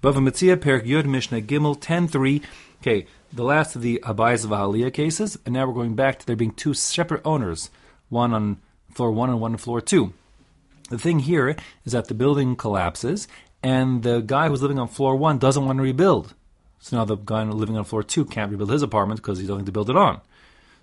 Bava Metzia, Perik Yud, Mishnah Gimel, 10.3. Okay, the last of the Abayas Vahalia cases, and now we're going back to there being two separate owners, one on floor one and one on floor two. The thing here is that the building collapses, and the guy who's living on floor one doesn't want to rebuild. So now the guy living on floor two can't rebuild his apartment because he's going to build it on.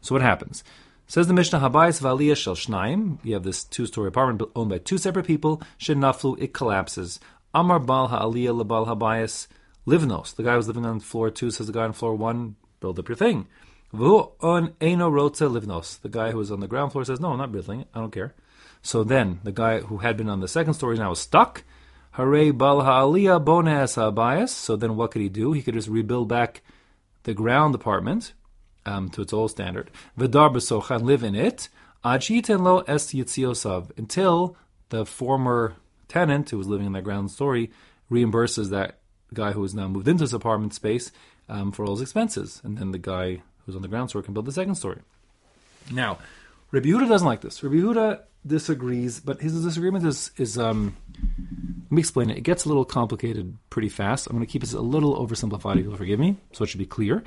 So what happens? Says the Mishnah, Habayis Valiyah Shel Shnaim. You have this two-story apartment owned by two separate people. Shenaflu, it collapses. Amar Bal Ha'aliyah Lebal Habayis Livnos. The guy who's living on floor two says the guy on floor one, build up your thing. V'hu on Eino Rotze Livnos. The guy who was on the ground floor says, no, I'm not building it. I don't care. So then the guy who had been on the second story now is stuck. Hare Bal Ha'aliyah Bones Habayis. So then what could he do? He could just rebuild back the ground apartment um, to its old standard. V'dar b'sochan live in it. Ajiten lo es yitziosav until the former tenant who was living in that ground story reimburses that guy who has now moved into this apartment space um, for all his expenses, and then the guy who's on the ground story can build the second story. Now, Rabbi Yehuda doesn't like this. Rabbi Yehuda disagrees, but his disagreement is is um, let me explain it. It gets a little complicated pretty fast. I'm going to keep it a little oversimplified. If you'll forgive me, so it should be clear.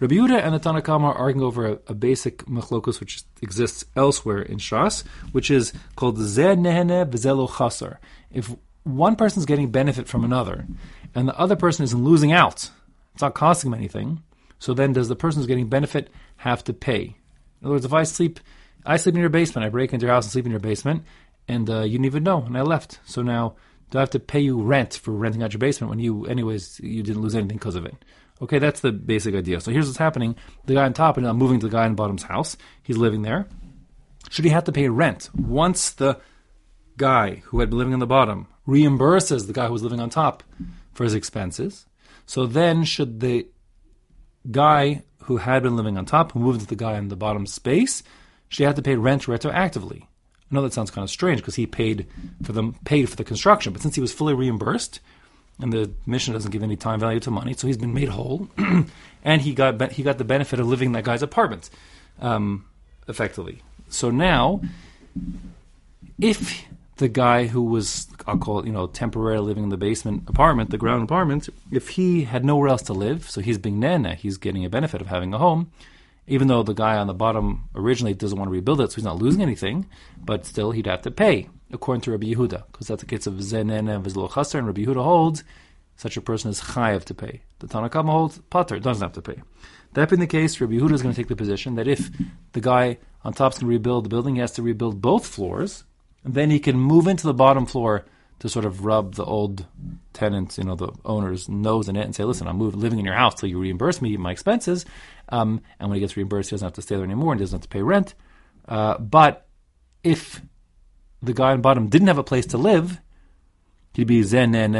Rabbi Yehuda and the Tanakama are arguing over a, a basic machlokus which exists elsewhere in Shas, which is called Zeh Nehene V'Zelo Chasar. If one person is getting benefit from another, and the other person is losing out, it's not costing them anything. So then, does the person who's getting benefit have to pay? In other words, if I sleep, I sleep in your basement, I break into your house and sleep in your basement, and uh, you didn't even know, and I left. So now, do I have to pay you rent for renting out your basement when you, anyways, you didn't lose anything because of it? Okay, that's the basic idea. So here's what's happening: the guy on top is now moving to the guy on the bottom's house. He's living there. Should he have to pay rent once the guy who had been living on the bottom reimburses the guy who was living on top for his expenses? So then, should the guy who had been living on top, who moved to the guy in the bottom space, should he have to pay rent retroactively? I know that sounds kind of strange because he paid for them paid for the construction, but since he was fully reimbursed, and the Mishnah doesn't give any time value to money, so he's been made whole, and he got he got the benefit of living in that guy's apartment, um, effectively. So now, if the guy who was I'll call it you know temporarily living in the basement apartment, the ground apartment, if he had nowhere else to live, so he's being nana, he's getting a benefit of having a home. Even though the guy on the bottom originally doesn't want to rebuild it, so he's not losing anything, but still he'd have to pay according to Rabbi Yehuda, because that's the case of Zenene and Vizlo and Rabbi Yehuda holds such a person is chayav to pay. The Tanakama holds pater doesn't have to pay. That being the case, Rabbi Yehuda is going to take the position that if the guy on top is going to rebuild the building, he has to rebuild both floors, and then he can move into the bottom floor to sort of rub the old tenants, you know, the owner's nose in it and say, listen, I'm moving, living in your house till you reimburse me my expenses. Um, and when he gets reimbursed, he doesn't have to stay there anymore and doesn't have to pay rent. Uh, but if the guy on bottom didn't have a place to live, he'd be zen and.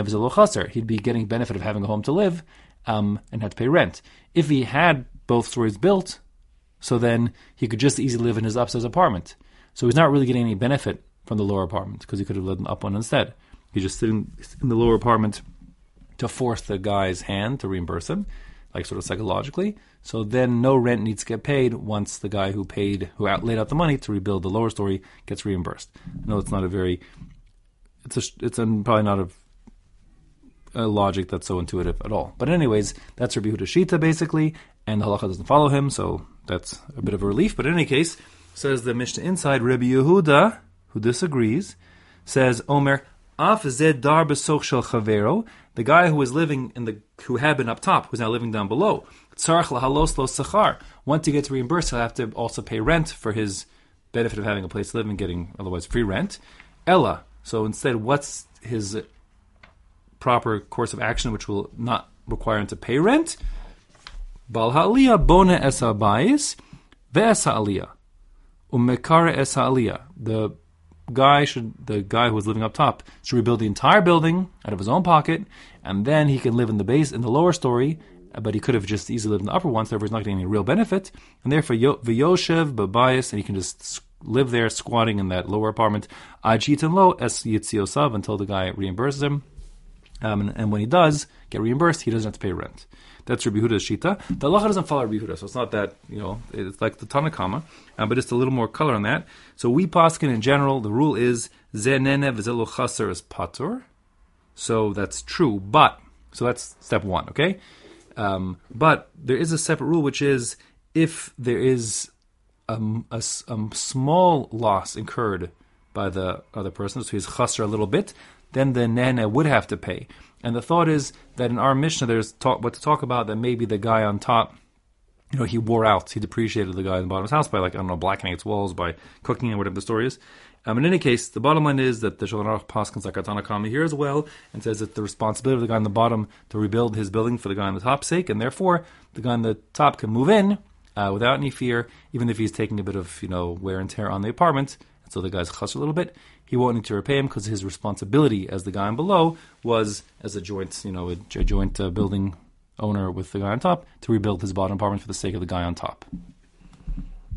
He'd be getting benefit of having a home to live um, and had to pay rent. If he had both stories built, so then he could just easily live in his upstairs apartment. So he's not really getting any benefit from the lower apartment because he could have lived in the up one instead. He's just sitting in the lower apartment to force the guy's hand to reimburse him, like sort of psychologically. So then no rent needs to get paid once the guy who paid, who out, laid out the money to rebuild the lower story gets reimbursed. Know it's not a very, it's a, it's a, probably not a, a, logic that's so intuitive at all. But anyways, that's Rabbi Huda Shita basically, and the halacha doesn't follow him, so that's a bit of a relief. But in any case, says the Mishnah inside, Rabbi Yehuda, who disagrees, says, Omer, Af zed dar shel chavero, the guy who was living in the, who had been up top, who's now living down below, tzarach lahalos lo sachar. Once he gets reimbursed, he'll have to also pay rent for his benefit of having a place to live and getting otherwise free rent. Ella. So instead, what's his proper course of action, which will not require him to pay rent? Bal ha'aliyah bona es ha'bayis ve'es ha'aliyah. Umekare. The guy should the guy who was living up top should rebuild the entire building out of his own pocket, and then he can live in the base in the lower story. But he could have just easily lived in the upper one, so therefore he's not getting any real benefit. And therefore, v'yoshev b'bayis, and he can just live there, squatting in that lower apartment. Ajitan lo es yitziosav until the guy reimburses him. Um, and, and, when he does get reimbursed, he doesn't have to pay rent. That's Rabbi Huda's shita. The halacha doesn't follow Rabbi Huda, so it's not that you know it's like the Tanakama, uh, but just a little more color on that. So we paskin in general, the rule is zenene v'zelo chaser is patur, so that's true. But So that's step one, okay? Um, but there is a separate rule, which is if there is a, a, a small loss incurred by the other person, so he's chasser a little bit, then the nana would have to pay. And the thought is that in our Mishnah, there's talk, what to talk about that maybe the guy on top, you know, he wore out, he depreciated the guy in the bottom of his house by like I don't know, blackening its walls, by cooking, or whatever the story is. Um, in any case, the bottom line is that the Shulchan Aruch paskins like Atana Kami here as well, and says that the responsibility of the guy on the bottom to rebuild his building for the guy on the top's sake, and therefore the guy on the top can move in uh, without any fear, even if he's taking a bit of you know wear and tear on the apartment. And so the guy's chas a little bit. He won't need to repay him because his responsibility as the guy on below was as a joint you know a, a joint uh, building owner with the guy on top to rebuild his bottom apartment for the sake of the guy on top.